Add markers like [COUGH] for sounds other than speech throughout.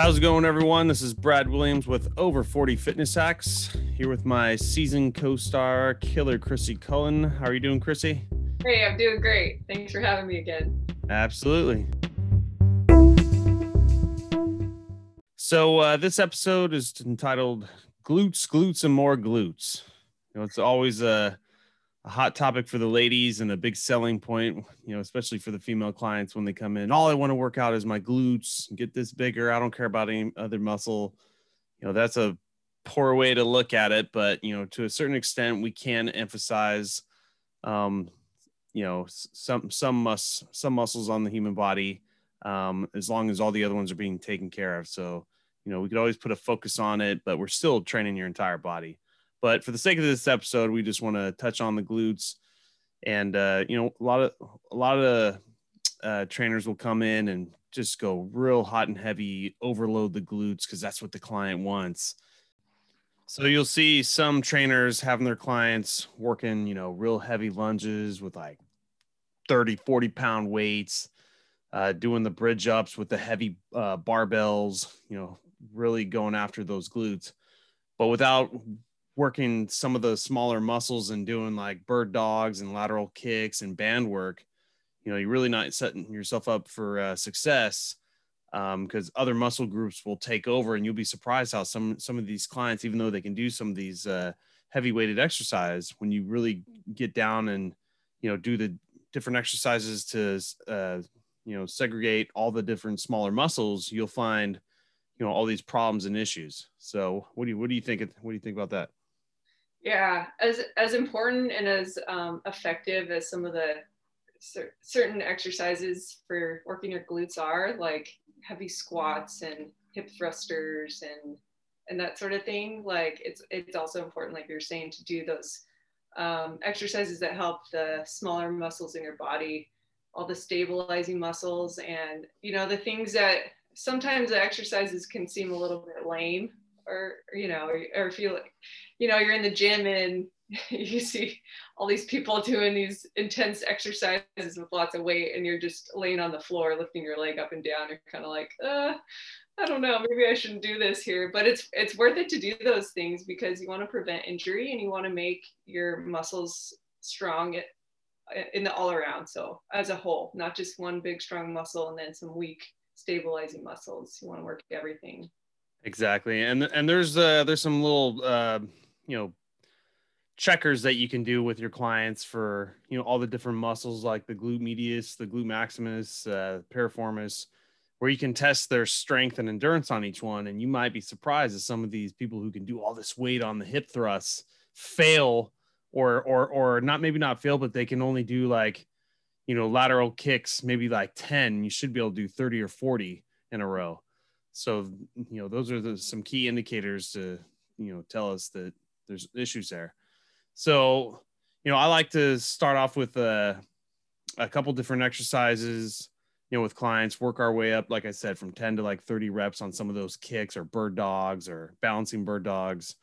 How's it going, everyone? This is Brad Williams with Over 40 Fitness Hacks, here with my season co star, Killer Chrissy Cullen. How are you doing, Chrissy? Hey, I'm doing great. Thanks for having me again. Absolutely. So, uh, this episode is entitled Glutes, Glutes, and More Glutes. You know, it's always a a hot topic for the ladies and a big selling point, you know, especially for the female clients when they come in. All I want to work out is my glutes, get this bigger. I don't care about any other muscle. You know, that's a poor way to look at it, but you know, to a certain extent, we can emphasize, um, you know, some some mus some muscles on the human body, um, as long as all the other ones are being taken care of. So, you know, we could always put a focus on it, but we're still training your entire body. But for the sake of this episode, we just want to touch on the glutes. And uh, you know, a lot of a lot of uh, trainers will come in and just go real hot and heavy, overload the glutes because that's what the client wants. So you'll see some trainers having their clients working, you know, real heavy lunges with like 30, 40 pound weights, uh, doing the bridge ups with the heavy uh, barbells, you know, really going after those glutes, but without working some of the smaller muscles and doing like bird dogs and lateral kicks and band work, you know, you're really not setting yourself up for uh, success because um, other muscle groups will take over, and you'll be surprised how some some of these clients, even though they can do some of these uh, heavy weighted exercise, when you really get down and you know do the different exercises to uh, you know segregate all the different smaller muscles, you'll find you know all these problems and issues. So what do you what do you think what do you think about that? Yeah, as as important and as um, effective as some of the cer- certain exercises for working your glutes are, like heavy squats and hip thrusters and and that sort of thing. Like it's it's also important, like you're saying, to do those um, exercises that help the smaller muscles in your body, all the stabilizing muscles, and you know the things that sometimes the exercises can seem a little bit lame or you know or, or feel like you know you're in the gym and [LAUGHS] you see all these people doing these intense exercises with lots of weight and you're just laying on the floor lifting your leg up and down you're kind of like uh, i don't know maybe i shouldn't do this here. But it's it's worth it to do those things because you want to prevent injury and you want to make your muscles strong in the all around. So as a whole not just one big strong muscle and then some weak stabilizing muscles. You want to work everything exactly. And and there's uh there's some little uh you know checkers that you can do with your clients for you know all the different muscles like the glute medius the glute maximus uh, piriformis where you can test their strength and endurance on each one. And you might be surprised at some of these people who can do all this weight on the hip thrusts fail or or or not maybe not fail but they can only do like you know lateral kicks maybe like 10 you should be able to do 30 or 40 in a row so you know those are the, some key indicators to you know tell us that there's issues there. So you know i like to start off with a, a couple different exercises you know with clients work our way up like i said from 10 to like 30 reps on some of those kicks or bird dogs or balancing bird dogs.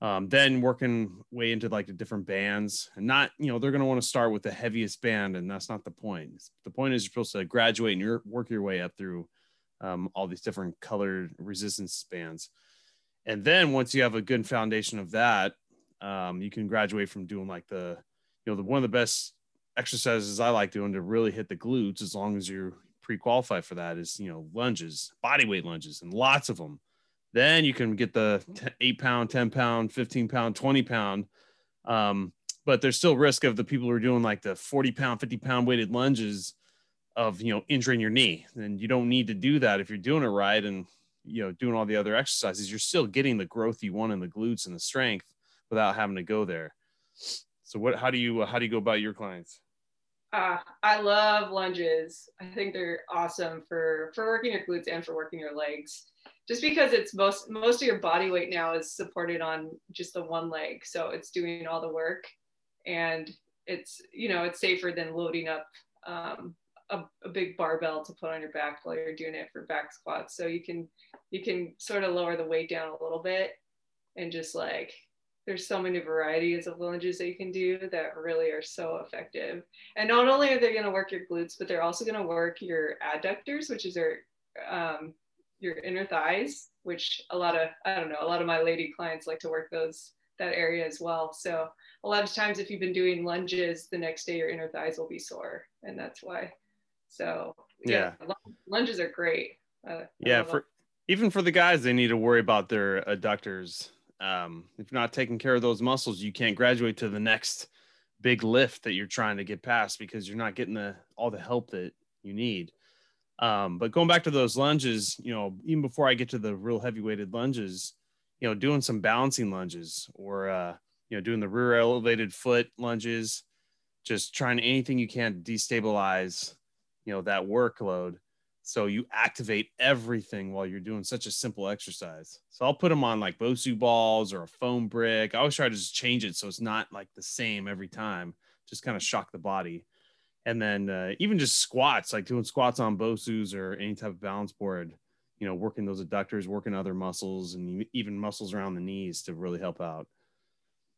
Um, then working way into like the different bands and not you know they're going to want to start with the heaviest band and that's not the point. The point is you're supposed to graduate and you're, work your way up through um, all these different colored resistance bands. And then once you have a good foundation of that, um, you can graduate from doing like the, you know, the one of the best exercises I like doing to really hit the glutes, as long as you're pre-qualified for that, is you know lunges, body weight lunges, and lots of them. Then you can get the eight pound, ten pound, fifteen pound, twenty pound. Um, but there's still risk of the people who are doing like the 40 pound, 50 pound weighted lunges of you know injuring your knee and you don't need to do that if you're doing it right and you know doing all the other exercises you're still getting the growth you want in the glutes and the strength without having to go there so what how do you how do you go about your clients uh, I love lunges. I think they're awesome for for working your glutes and for working your legs. Just because it's most most of your body weight now is supported on just the one leg, so it's doing all the work, and it's you know it's safer than loading up um, a, a, big barbell to put on your back while you're doing it for back squats. So you can you can sort of lower the weight down a little bit and just like there's so many varieties of lunges that you can do that really are so effective. And not only are they going to work your glutes, but they're also going to work your adductors, which is our um, your inner thighs, which a lot of I don't know, a lot of my lady clients like to work those that area as well. So a lot of times if you've been doing lunges, the next day your inner thighs will be sore, and that's why. So yeah, yeah lunges are great. Uh, yeah, for even for the guys, they need to worry about their adductors. Um, if you're not taking care of those muscles, you can't graduate to the next big lift that you're trying to get past because you're not getting the all the help that you need. Um, but going back to those lunges, you know, even before I get to the real heavy weighted lunges, you know, doing some balancing lunges or uh, you know, doing the rear elevated foot lunges, just trying anything you can to destabilize, you know, that workload so you activate everything while you're doing such a simple exercise. So I'll put them on like Bosu balls or a foam brick. I always try to just change it so it's not like the same every time, just kind of shock the body. And then uh, even just squats, like doing squats on Bosus or any type of balance board, you know, working those adductors, working other muscles and even muscles around the knees to really help out.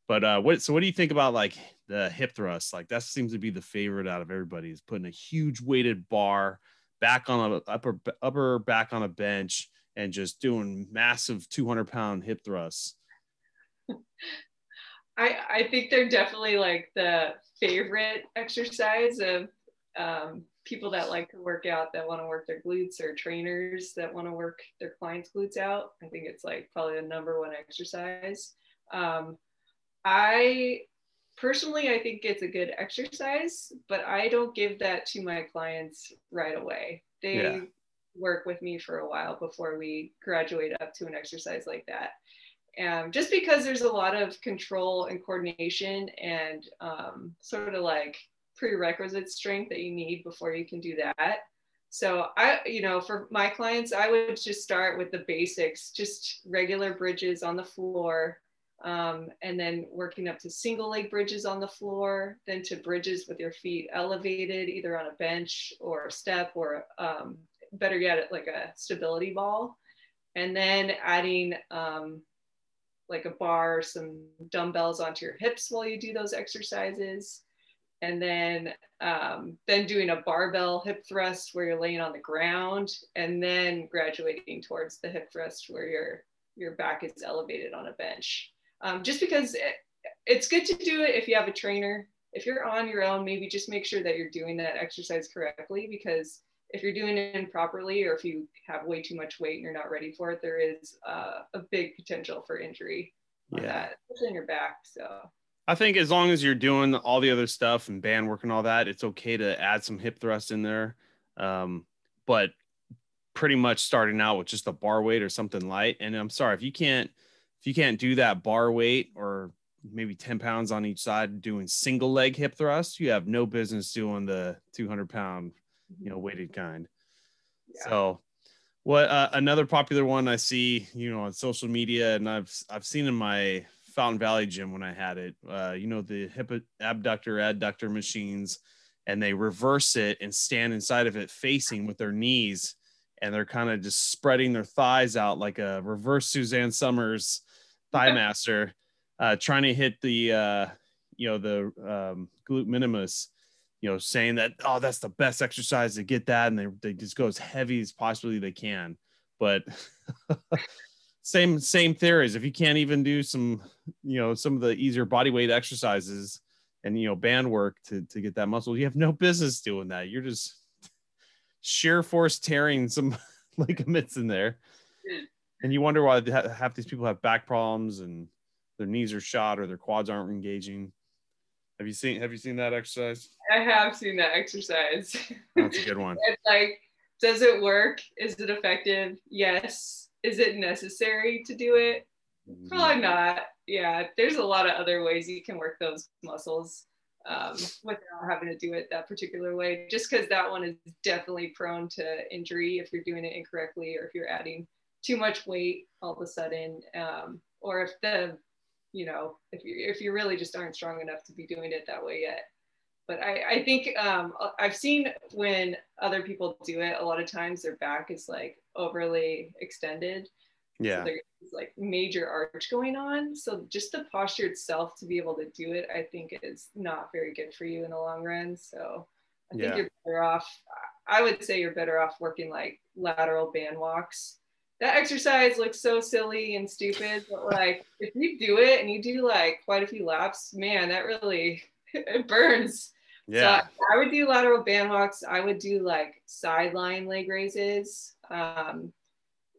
But uh, what so what do you think about like the hip thrust? Like that seems to be the favorite out of everybody is putting a huge weighted bar back on a upper upper back on a bench and just doing massive 200 pound hip thrusts. [LAUGHS] I i think they're definitely like the favorite exercise of um, people that like to work out that want to work their glutes or trainers that want to work their clients glutes out. I think it's like probably the number one exercise. Um, i personally, I think it's a good exercise, but I don't give that to my clients right away. They yeah. work with me for a while before we graduate up to an exercise like that. And just because there's a lot of control and coordination and um, sort of like prerequisite strength that you need before you can do that. So I, you know, for my clients, I would just start with the basics, just regular bridges on the floor, um, and then working up to single leg bridges on the floor, then to bridges with your feet elevated, either on a bench or a step, or um, better yet, like a stability ball. And then adding um, like a bar, some dumbbells onto your hips while you do those exercises. And then, um, then doing a barbell hip thrust where you're laying on the ground, and then graduating towards the hip thrust where your your back is elevated on a bench um, just because it, it's good to do it if you have a trainer. If you're on your own, maybe just make sure that you're doing that exercise correctly because if you're doing it improperly or if you have way too much weight and you're not ready for it, there is uh, a big potential for injury yeah. that, especially in your back. So I think as long as you're doing all the other stuff and band work and all that, it's okay to add some hip thrust in there. Um, but pretty much starting out with just a bar weight or something light. And I'm sorry if you can't if you can't do that bar weight or maybe 10 pounds on each side doing single leg hip thrust, you have no business doing the 200 pound, you know, weighted kind. Yeah. So, what uh, another popular one I see, you know, on social media, and I've I've seen in my Fountain Valley gym when I had it, uh, you know, the hip abductor adductor machines, and they reverse it and stand inside of it facing with their knees, and they're kind of just spreading their thighs out like a reverse Suzanne Somers thigh master, uh, trying to hit the uh, you know the um, glute minimus, you know, saying that oh that's the best exercise to get that, and they they just go as heavy as possibly they can, but. [LAUGHS] same same theories. If you can't even do some you know some of the easier body weight exercises and you know band work to to get that muscle you have no business doing that. You're just sheer force tearing some [LAUGHS] ligaments in there and you wonder why half these people have back problems and their knees are shot or their quads aren't engaging. Have you seen Have you seen that exercise? I have seen that exercise. That's a good [LAUGHS] one. it's like, does it work? Is it effective? Yes. Is it necessary to do it? Mm-hmm. Probably not. Yeah, there's a lot of other ways you can work those muscles um, without having to do it that particular way. Just because that one is definitely prone to injury if you're doing it incorrectly or if you're adding too much weight all of a sudden, um, or if the, you know, if you if you really just aren't strong enough to be doing it that way yet. But I, I think um, I've seen when other people do it, a lot of times their back is like overly extended. Yeah. So there's like major arch going on. So just the posture itself to be able to do it, I think is not very good for you in the long run. So I think yeah. you're better off. I would say you're better off working like lateral band walks that exercise looks so silly and stupid, but like if you do it and you do like quite a few laps, man, that really [LAUGHS] it burns. Yeah. So I would do lateral band walks. I would do like sideline leg raises. Um,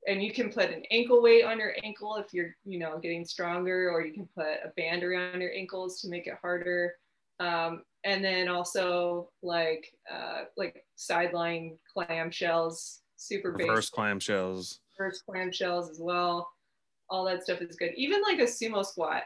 and you can put an ankle weight on your ankle if you're, you know, getting stronger, or you can put a band around your ankles to make it harder. Um, and then also like uh, like sideline clamshells, super Reverse basic. clamshells. Reverse clamshells as well. All that stuff is good. Even like a sumo squat.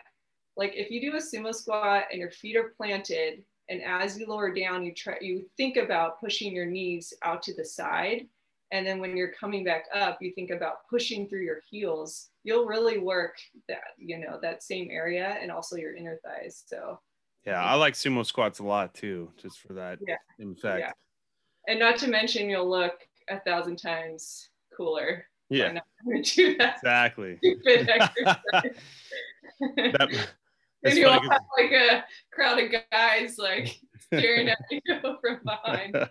Like if you do a sumo squat and your feet are planted, and as you lower down, you try you think about pushing your knees out to the side. And then when you're coming back up, you think about pushing through your heels. You'll really work that, you know, that same area and also your inner thighs. So Yeah, I like sumo squats a lot too, just for that Yeah. effect. Yeah. and not to mention you'll look a thousand times cooler. Yeah, do [LAUGHS] [LAUGHS] [LAUGHS] that exactly. stupid exercise. That, and funny 'cause- have like a crowd of guys like staring at you from behind.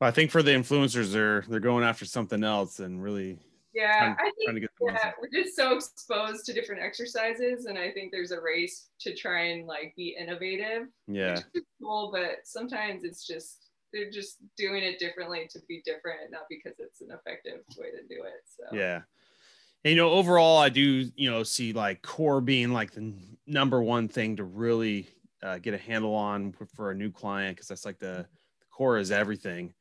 I think for the influencers, they're they're going after something else and really Yeah, Trying- I think to get the yeah, we're just so exposed to different exercises, and I think there's a race to try and like be innovative. Yeah, which is cool, but sometimes it's just they're just doing it differently to be different, not because it's an effective way to do it. So yeah. And, you know, overall, I do you know see like core being like the number one thing to really uh, get a handle on for, a new client because that's like the, the core is everything,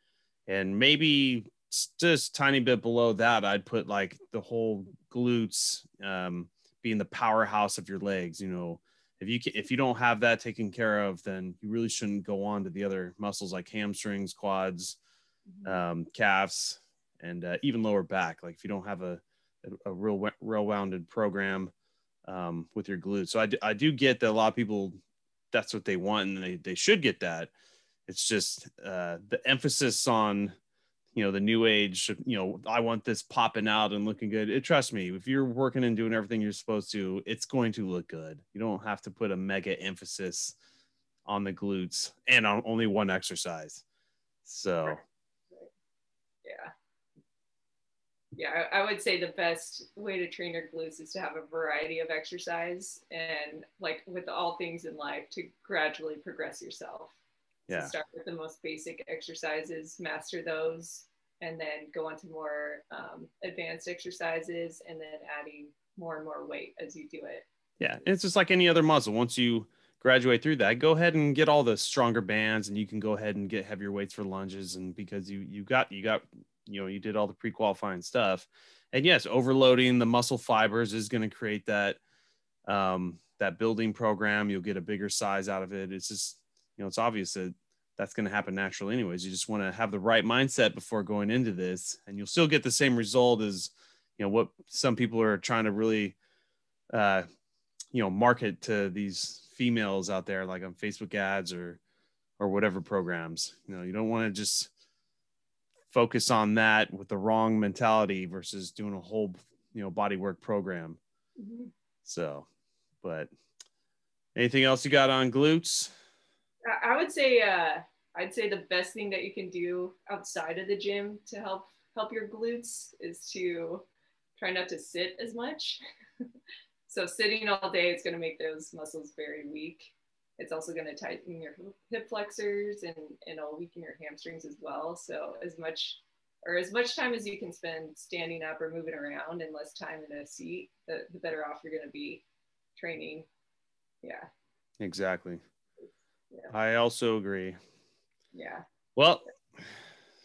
and maybe just tiny bit below that, I'd put like the whole glutes um, being the powerhouse of your legs. You know, if you if you don't have that taken care of, then you really shouldn't go on to the other muscles like hamstrings, quads, Mhm. um, calves, and uh, even lower back. Like if you don't have a a, real we- well rounded program um, with your glutes, so I do, I do get that a lot of people that's what they want and they they should get that. It's just uh, the emphasis on you know the new age. You know, I want this popping out and looking good. It, trust me, if you're working and doing everything you're supposed to, it's going to look good. You don't have to put a mega emphasis on the glutes and on only one exercise. So. yeah. Yeah, I I would say the best way to train your glutes is to have a variety of exercise and like with all things in life to gradually progress yourself. So Yeah. start with the most basic exercises, master those, and then go on to more um, advanced exercises and then adding more and more weight as you do it. Yeah, it's just like any other muscle. Once you graduate through that, go ahead and get all the stronger bands, and you can go ahead and get heavier weights for lunges. And because you you got you got you know you did all the pre-qualifying stuff, and yes, overloading the muscle fibers is going to create that um, that building program. You'll get a bigger size out of it. It's just you know it's obvious that that's going to happen naturally anyways. You just want to have the right mindset before going into this, and you'll still get the same result as you know what some people are trying to really uh, you know market to these females out there like on facebook ads or or whatever programs. You know you don't want to just focus on that with the wrong mentality versus doing a whole you know body work program. So but anything else you got on glutes I- would say uh, I'd say the best thing that you can do outside of the gym to help help your glutes is to try not to sit as much. [LAUGHS] so sitting all day is going to make those muscles very weak. It's also going to tighten your hip flexors and, and it'll weaken your hamstrings as well. So as much or as much time as you can spend standing up or moving around and less time in a seat, the, the better off you're going to be training. Yeah. exactly Yeah. i also agree Yeah. Well,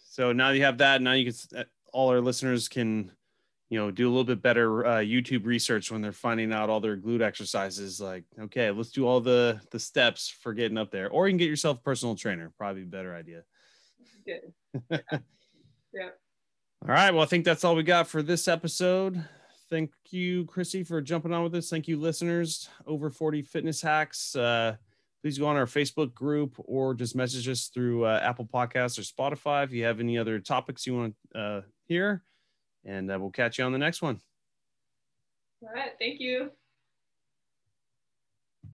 so now you have that. Now you can, uh, all our listeners can, you know, do a little bit better uh, YouTube research when they're finding out all their glute exercises. Like, okay, let's do all the the steps for getting up there, or you can get yourself a personal trainer. Probably a better idea. Good. [LAUGHS] Yeah. All right. Well, I think that's all we got for this episode. Thank you, Chrissy, for jumping on with us. Thank you, listeners. Over 40 Fitness Hacks. Uh, please go on our Facebook group or just message us through uh, Apple Podcasts or Spotify if you have any other topics you want to uh, hear. And uh, we'll catch you on the next one. All right. Thank you.